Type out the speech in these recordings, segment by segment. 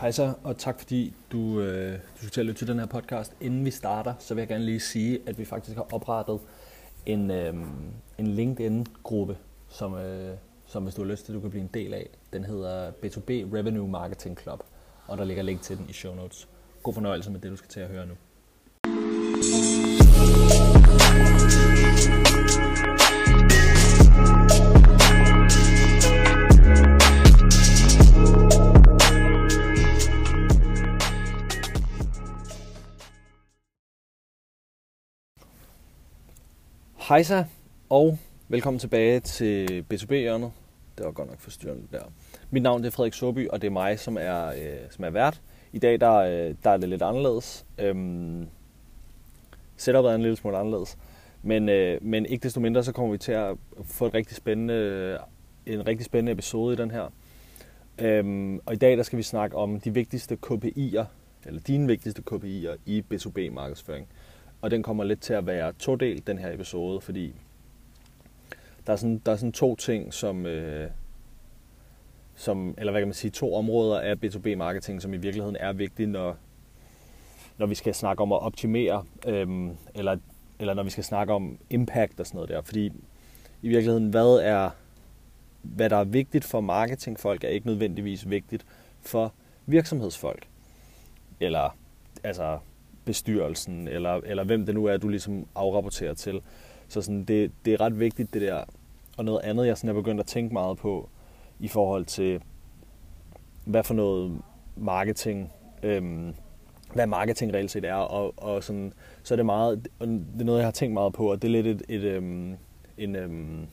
Hej så, og tak fordi du, øh, du skal til at lytte til den her podcast. Inden vi starter, så vil jeg gerne lige sige, at vi faktisk har oprettet en, øh, en LinkedIn-gruppe, som, øh, som hvis du har lyst til, du kan blive en del af. Den hedder B2B Revenue Marketing Club, og der ligger link til den i show notes. God fornøjelse med det, du skal til at høre nu. Hejsa, og velkommen tilbage til B2B-hjørnet. Det var godt nok forstyrrende der. Mit navn er Frederik Soby, og det er mig, som er, øh, som er vært. I dag der, øh, der er det lidt anderledes. Øhm, setupet er en lille smule anderledes. Men, øh, men ikke desto mindre, så kommer vi til at få et rigtig spændende, en rigtig spændende episode i den her. Øhm, og i dag der skal vi snakke om de vigtigste KPI'er, eller dine vigtigste KPI'er i B2B-markedsføring. Og den kommer lidt til at være todelt, den her episode, fordi der er sådan, der er sådan to ting, som, øh, som, eller hvad kan man sige, to områder af B2B-marketing, som i virkeligheden er vigtige, når, når vi skal snakke om at optimere, øhm, eller, eller når vi skal snakke om impact og sådan noget der. Fordi i virkeligheden, hvad er, hvad der er vigtigt for marketingfolk, er ikke nødvendigvis vigtigt for virksomhedsfolk. Eller altså bestyrelsen, eller, eller hvem det nu er, du ligesom afrapporterer til. Så sådan, det, det er ret vigtigt det der. Og noget andet, jeg sådan er begyndt at tænke meget på, i forhold til, hvad for noget marketing, øhm, hvad marketing reelt set er, og, og sådan, så er det meget, det er noget, jeg har tænkt meget på, og det er lidt et, et, øhm, en, øhm,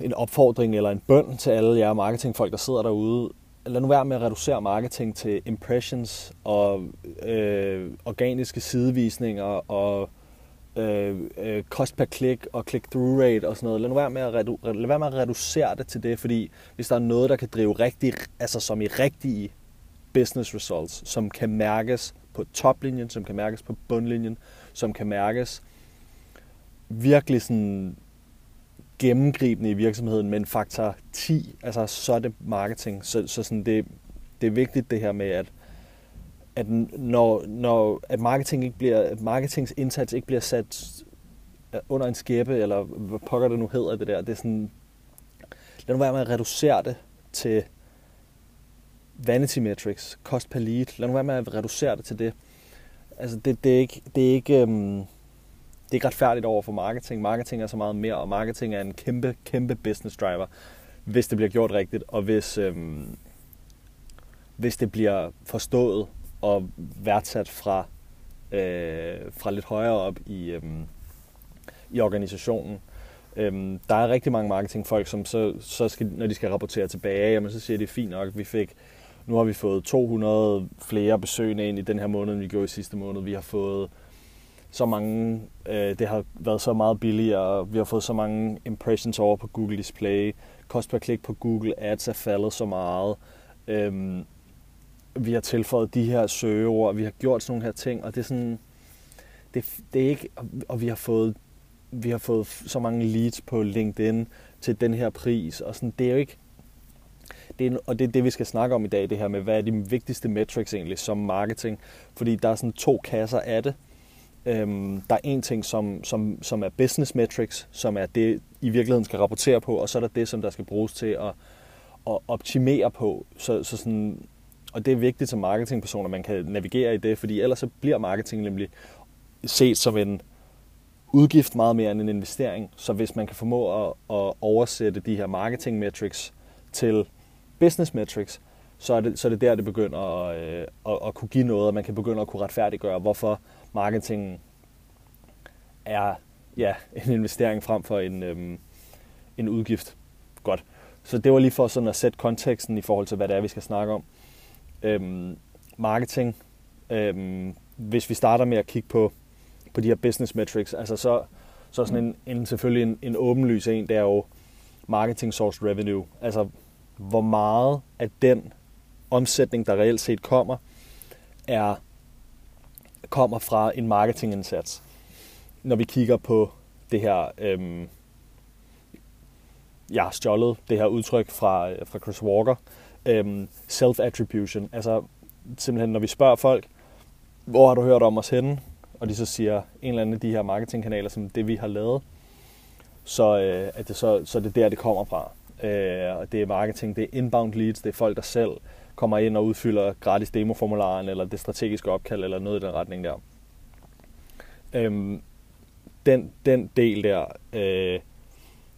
en opfordring eller en bøn til alle jer marketingfolk, der sidder derude, lad nu være med at reducere marketing til impressions og øh, organiske sidevisninger og øh, øh, cost per click og click-through rate og sådan noget. Lad nu være med at, redu- lad være med at reducere det til det, fordi hvis der er noget, der kan drive rigtig, altså som i rigtige business results, som kan mærkes på toplinjen, som kan mærkes på bundlinjen, som kan mærkes virkelig sådan gennemgribende i virksomheden, men faktor 10, altså så er det marketing. Så, så sådan det, det er vigtigt det her med, at, at når, når at marketing ikke bliver, at marketingsindsats ikke bliver sat øh, under en skæppe, eller hvad pokker det nu hedder det der, det er sådan, lad nu være med at reducere det til vanity metrics, cost per lead. Lad nu være med at reducere det til det. Altså det, det er ikke, det er ikke øhm, det er ikke retfærdigt over for marketing. Marketing er så meget mere, og marketing er en kæmpe, kæmpe business driver, hvis det bliver gjort rigtigt, og hvis, øhm, hvis det bliver forstået og værdsat fra, øh, fra lidt højere op i, øhm, i organisationen. Øhm, der er rigtig mange marketingfolk, som så, så skal, når de skal rapportere tilbage, jamen, så siger de, fint nok, vi fik, nu har vi fået 200 flere besøgende ind i den her måned, end vi gjorde i sidste måned. Vi har fået så mange, øh, det har været så meget billigere, vi har fået så mange impressions over på Google Display, kost per klik på Google Ads er faldet så meget, øhm, vi har tilføjet de her søgeord, vi har gjort sådan nogle her ting, og det er sådan, det, det er ikke, og vi har fået vi har fået så mange leads på LinkedIn til den her pris, og sådan, det er jo ikke, det er, og det er det, vi skal snakke om i dag, det her med, hvad er de vigtigste metrics egentlig som marketing, fordi der er sådan to kasser af det, Øhm, der er en ting, som, som, som er business metrics, som er det, I virkeligheden skal rapportere på, og så er der det, som der skal bruges til at, at optimere på. Så, så sådan, og det er vigtigt som marketingperson, at man kan navigere i det, fordi ellers så bliver marketing nemlig set som en udgift meget mere end en investering. Så hvis man kan formå at, at oversætte de her marketing metrics til business metrics, så er det, så er det der, det begynder at, øh, at, at kunne give noget, og man kan begynde at kunne retfærdiggøre, hvorfor marketing er ja, en investering frem for en, øhm, en udgift. Godt. Så det var lige for sådan at sætte konteksten i forhold til, hvad det er, vi skal snakke om. Øhm, marketing. Øhm, hvis vi starter med at kigge på, på de her business metrics, altså så, så sådan en, en selvfølgelig en, en åbenlys en, det er jo marketing source revenue. Altså hvor meget af den omsætning, der reelt set kommer, er kommer fra en marketingindsats. Når vi kigger på det her, øhm, jeg har stjålet det her udtryk fra, øh, fra Chris Walker, øhm, self-attribution. Altså simpelthen, når vi spørger folk, hvor har du hørt om os henne? Og de så siger en eller anden af de her marketingkanaler, som det vi har lavet, så, øh, at det så, så det er der, det kommer fra. Øh, og det er marketing, det er inbound leads, det er folk, der selv kommer ind og udfylder gratis demoformularen, eller det strategiske opkald, eller noget i den retning der. Øhm, den, den del der, øh,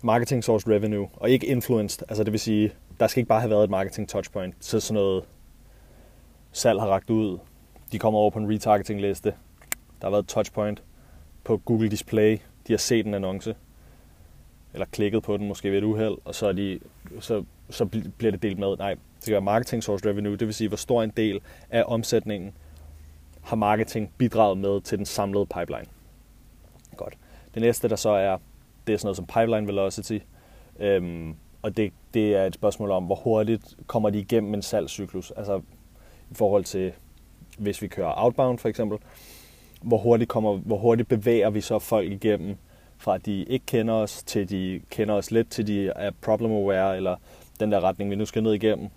marketing source revenue, og ikke influenced, altså det vil sige, der skal ikke bare have været et marketing touchpoint, så sådan noget salg har ragt ud, de kommer over på en retargeting liste, der har været et touchpoint på Google Display, de har set en annonce, eller klikket på den måske ved et uheld, og så, er de, så, så bliver det delt med. Nej, det skal være marketing source revenue, det vil sige, hvor stor en del af omsætningen har marketing bidraget med til den samlede pipeline. Godt. Det næste, der så er, det er sådan noget som pipeline velocity, øhm, og det, det er et spørgsmål om, hvor hurtigt kommer de igennem en salgscyklus. Altså i forhold til, hvis vi kører outbound for eksempel, hvor hurtigt, kommer, hvor hurtigt bevæger vi så folk igennem fra at de ikke kender os, til de kender os lidt, til de er problem aware, eller den der retning, vi nu skal ned igennem,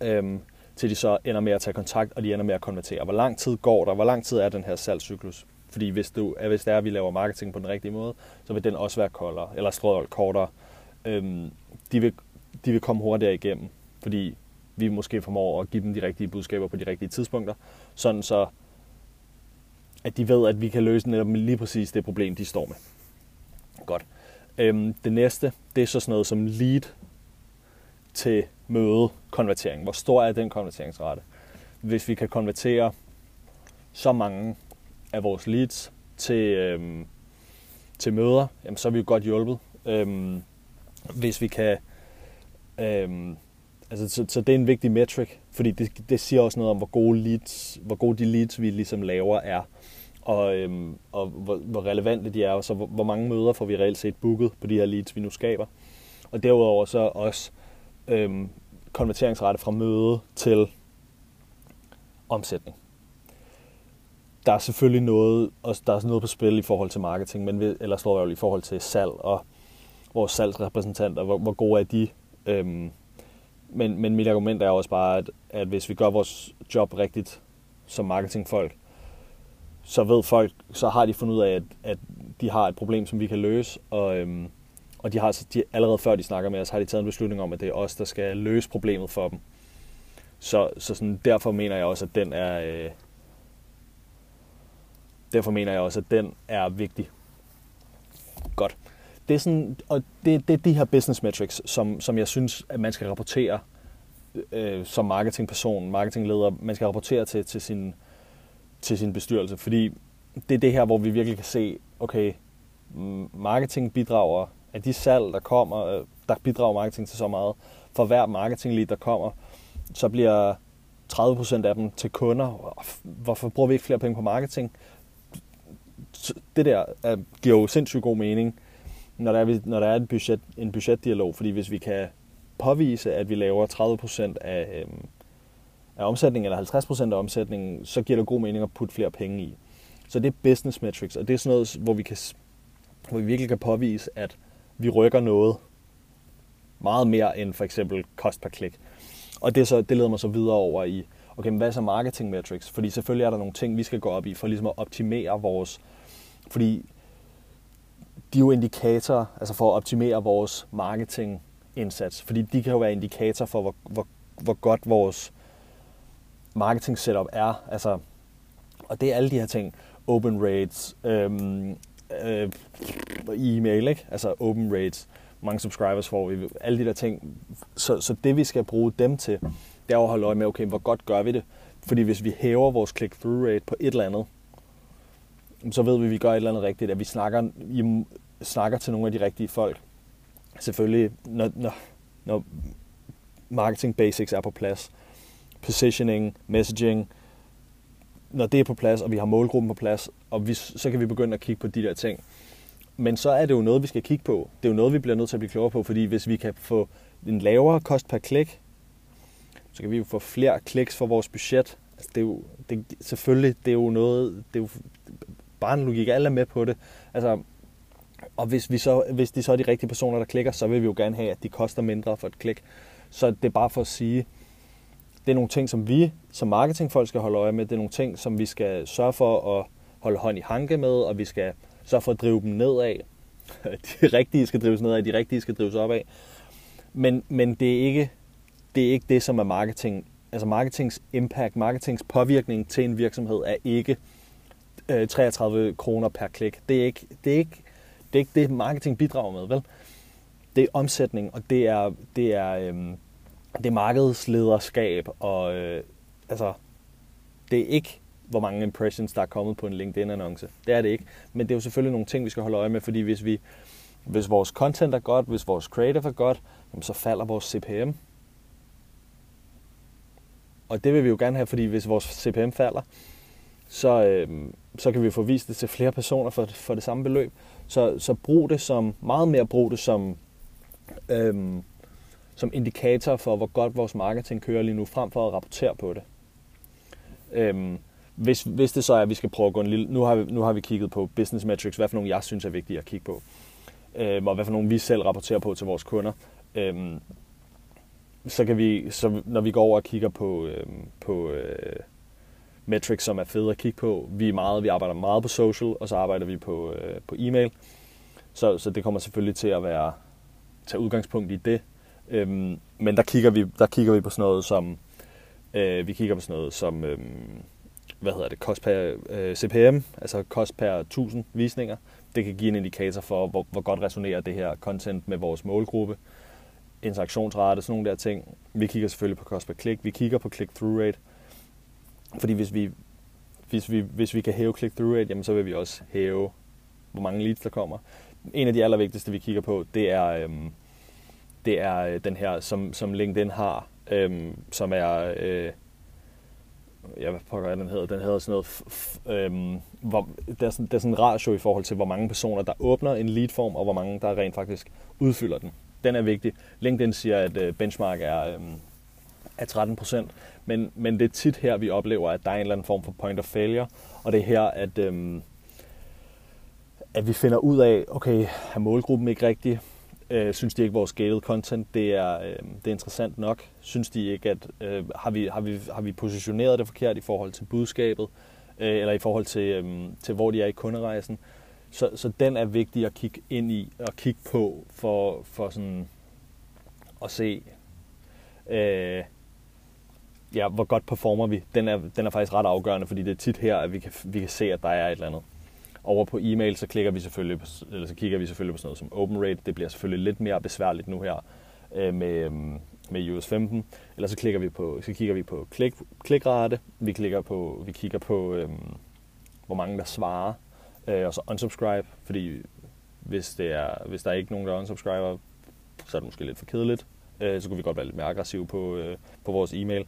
øhm, til de så ender med at tage kontakt, og de ender med at konvertere. Hvor lang tid går der? Hvor lang tid er den her salgscyklus? Fordi hvis, du, hvis det er, at vi laver marketing på den rigtige måde, så vil den også være koldere, eller strøget kortere. Øhm, de, vil, de vil komme hurtigere igennem, fordi vi måske formår at give dem de rigtige budskaber på de rigtige tidspunkter, sådan så at de ved, at vi kan løse netop lige præcis det problem, de står med. Godt. Øhm, det næste, det er så sådan noget som lead til møde konvertering. Hvor stor er den konverteringsrate? Hvis vi kan konvertere så mange af vores leads til, øhm, til møder, jamen, så er vi jo godt hjulpet. Øhm, hvis vi kan... Øhm, altså, så, så det er en vigtig metric, fordi det, det siger også noget om, hvor gode, leads, hvor gode de leads, vi ligesom laver, er og, øhm, og hvor, hvor relevante de er, og så hvor, hvor mange møder får vi reelt set booket på de her leads, vi nu skaber. Og derudover så også øhm, konverteringsrate fra møde til omsætning. Der er selvfølgelig noget, og der er noget på spil i forhold til marketing, men vi, eller står jo i forhold til salg og vores salgsrepræsentanter, hvor, hvor gode er de. Øhm, men, men mit argument er også bare, at, at hvis vi gør vores job rigtigt som marketingfolk, så ved folk, så har de fundet ud af, at, at de har et problem, som vi kan løse, og, øhm, og de har de, allerede før de snakker med os, har de taget en beslutning om, at det er os, der skal løse problemet for dem. Så, så sådan, derfor mener jeg også, at den er øh, derfor mener jeg også, at den er vigtig. Godt. Det er, sådan, og det, det er de her business metrics, som, som jeg synes, at man skal rapportere øh, som marketingperson, marketingleder. Man skal rapportere til, til sin til sin bestyrelse, fordi det er det her, hvor vi virkelig kan se, okay, marketing bidrager, at de salg, der kommer, øh, der bidrager marketing til så meget. For hver marketing lead, der kommer, så bliver 30% af dem til kunder. Hvorfor bruger vi ikke flere penge på marketing? Det der er, giver jo sindssygt god mening, når der er, når der er en, budget, en budgetdialog, fordi hvis vi kan påvise, at vi laver 30% af, øhm, af omsætningen, eller 50% af omsætningen, så giver det god mening at putte flere penge i. Så det er business metrics, og det er sådan noget, hvor vi, kan, hvor vi virkelig kan påvise, at vi rykker noget meget mere end for eksempel kost per klik. Og det, så, det leder mig så videre over i, okay, men hvad er så marketing metrics? Fordi selvfølgelig er der nogle ting, vi skal gå op i, for ligesom at optimere vores, fordi de er jo indikatorer, altså for at optimere vores marketing indsats, fordi de kan jo være indikator for, hvor, hvor, hvor godt vores marketing setup er. Altså, og det er alle de her ting. Open rates, øhm, øh, e-mail, ikke? altså open rates, mange subscribers får vi, alle de der ting. Så, så det vi skal bruge dem til, det er at holde øje med, okay, hvor godt gør vi det? Fordi hvis vi hæver vores click-through rate på et eller andet, så ved vi, at vi gør et eller andet rigtigt, at vi snakker, I snakker til nogle af de rigtige folk. Selvfølgelig, når, når, når marketing basics er på plads, positioning, messaging, når det er på plads, og vi har målgruppen på plads, og vi, så kan vi begynde at kigge på de der ting. Men så er det jo noget, vi skal kigge på. Det er jo noget, vi bliver nødt til at blive klogere på, fordi hvis vi kan få en lavere kost per klik, så kan vi jo få flere kliks for vores budget. Altså, det er jo, det, selvfølgelig, det er jo noget, det er jo bare en logik, alle er med på det. Altså, Og hvis, vi så, hvis de så er de rigtige personer, der klikker, så vil vi jo gerne have, at de koster mindre for et klik. Så det er bare for at sige, det er nogle ting, som vi som marketingfolk skal holde øje med. Det er nogle ting, som vi skal sørge for at holde hånd i hanke med, og vi skal sørge for at drive dem nedad. De rigtige skal drives nedad, de rigtige skal drives opad. Men, men det, er ikke, det er ikke det, som er marketing. Altså marketings impact, marketings påvirkning til en virksomhed er ikke øh, 33 kroner per klik. Det er ikke det, er ikke, det, er ikke det marketing bidrager med, vel? Det er omsætning, og det er, det er, øhm, det er markedslederskab, og øh, altså, det er ikke, hvor mange impressions, der er kommet på en LinkedIn-annonce. Det er det ikke. Men det er jo selvfølgelig nogle ting, vi skal holde øje med, fordi hvis, vi, hvis vores content er godt, hvis vores creative er godt, jamen, så falder vores CPM. Og det vil vi jo gerne have, fordi hvis vores CPM falder, så, øh, så kan vi få vist det til flere personer for, for det samme beløb. Så, så brug det som, meget mere brug det som, øh, som indikator for, hvor godt vores marketing kører lige nu, frem for at rapportere på det. Øhm, hvis, hvis det så er, at vi skal prøve at gå en lille... Nu har vi, nu har vi kigget på business metrics, hvad for nogle jeg synes er vigtige at kigge på, øhm, og hvad for nogle vi selv rapporterer på til vores kunder. Øhm, så kan vi, så når vi går over og kigger på, øhm, på øh, metrics, som er fede at kigge på. Vi, er meget, vi arbejder meget på social, og så arbejder vi på, øh, på e-mail. Så, så det kommer selvfølgelig til at være tage udgangspunkt i det. Øhm, men der kigger, vi, der kigger vi på sådan noget som øh, vi kigger på sådan noget som øh, hvad hedder det, kost per øh, CPM, altså kost per 1000 visninger. Det kan give en indikator for, hvor, hvor godt resonerer det her content med vores målgruppe. Interaktionsrate, sådan nogle der ting. Vi kigger selvfølgelig på kost per klik. Vi kigger på click-through rate. Fordi hvis vi, hvis vi, hvis vi kan hæve click-through rate, jamen så vil vi også hæve, hvor mange leads der kommer. En af de allervigtigste, vi kigger på, det er, øhm, det er øh, den her, som, som LinkedIn har, øhm, som er, øh, jeg hvad pokker den hedder, den hedder sådan noget, f- f- øhm, hvor, der, er sådan, der er sådan en ratio i forhold til, hvor mange personer, der åbner en lead-form, og hvor mange, der rent faktisk udfylder den. Den er vigtig. LinkedIn siger, at øh, benchmark er, øhm, er 13 procent, men, men det er tit her, vi oplever, at der er en eller anden form for point of failure, og det er her, at, øhm, at vi finder ud af, okay, er målgruppen ikke rigtig? Øh, synes de ikke, at vores gated content det er, øh, det er interessant nok? Synes de ikke, at øh, har, vi, har, vi, har vi positioneret det forkert i forhold til budskabet, øh, eller i forhold til, øh, til, hvor de er i kunderejsen? Så, så den er vigtig at kigge ind i og kigge på for, for sådan at se, øh, ja, hvor godt performer vi, den er, den er faktisk ret afgørende, fordi det er tit her, at vi kan, vi kan se, at der er et eller andet. Over på e-mail, så, klikker vi selvfølgelig på, eller så kigger vi selvfølgelig på sådan noget som open rate. Det bliver selvfølgelig lidt mere besværligt nu her øh, med, øhm, med US 15. Eller så, klikker vi på, så kigger vi på klik, klikrate. Vi, klikker på, vi kigger på, øh, hvor mange der svarer. Øh, og så unsubscribe, fordi hvis, det er, hvis der er ikke nogen, der unsubscriber, så er det måske lidt for kedeligt. Øh, så kunne vi godt være lidt mere aggressive på, øh, på vores e-mail.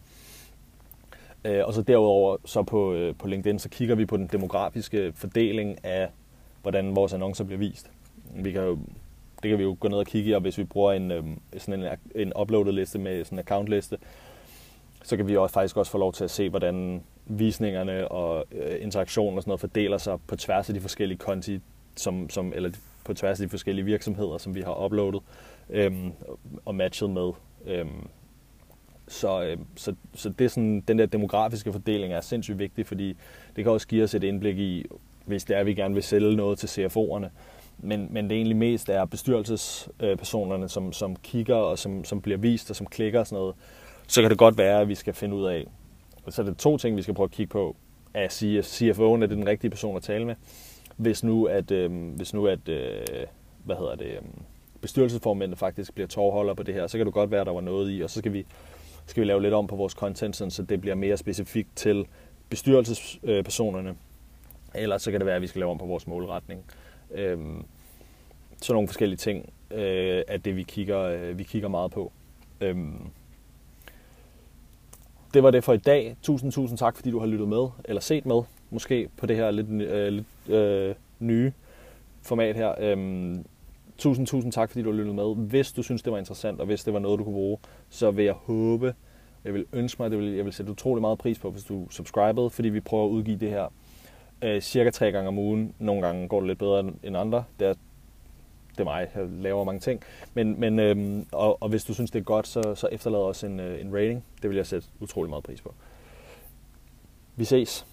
Øh, og så derudover så på, øh, på LinkedIn, så kigger vi på den demografiske fordeling af, hvordan vores annoncer bliver vist. Vi kan jo, det kan vi jo gå ned og kigge i, og hvis vi bruger en, øhm, sådan en, en uploadet liste med sådan en account liste, så kan vi også faktisk også få lov til at se, hvordan visningerne og øh, interaktionen og sådan noget fordeler sig på tværs af de forskellige konti, som, som, eller på tværs af de forskellige virksomheder, som vi har uploadet øhm, og matchet med. øhm, så, øh, så, så det er sådan, den der demografiske fordeling er sindssygt vigtig, fordi det kan også give os et indblik i, hvis det er, at vi gerne vil sælge noget til CFO'erne. Men, men det egentlig mest er bestyrelsespersonerne, som, som kigger og som, som bliver vist og som klikker og sådan noget. Så kan det godt være, at vi skal finde ud af. Så er det to ting, vi skal prøve at kigge på. Er CFO'en er det den rigtige person at tale med? Hvis nu at, øh, hvis nu at øh, hvad hedder det, øh, bestyrelsesformændene faktisk bliver tårholder på det her, så kan det godt være, at der var noget i, og så skal vi skal vi lave lidt om på vores content, så det bliver mere specifikt til bestyrelsespersonerne. Eller så kan det være, at vi skal lave om på vores målretning. Øhm, så nogle forskellige ting øh, er det, vi kigger, øh, vi kigger meget på. Øhm, det var det for i dag. Tusind, tusind tak, fordi du har lyttet med, eller set med, måske på det her lidt, øh, lidt øh, nye format her. Øhm, Tusind, tusind tak, fordi du lyttet med. Hvis du synes, det var interessant, og hvis det var noget, du kunne bruge, så vil jeg håbe, jeg vil ønske mig, det vil, jeg vil sætte utrolig meget pris på, hvis du subscribede, fordi vi prøver at udgive det her øh, cirka tre gange om ugen. Nogle gange går det lidt bedre end andre. Det er, det er mig, jeg laver mange ting. Men, men, øhm, og, og hvis du synes, det er godt, så, så efterlad også en, øh, en rating. Det vil jeg sætte utrolig meget pris på. Vi ses.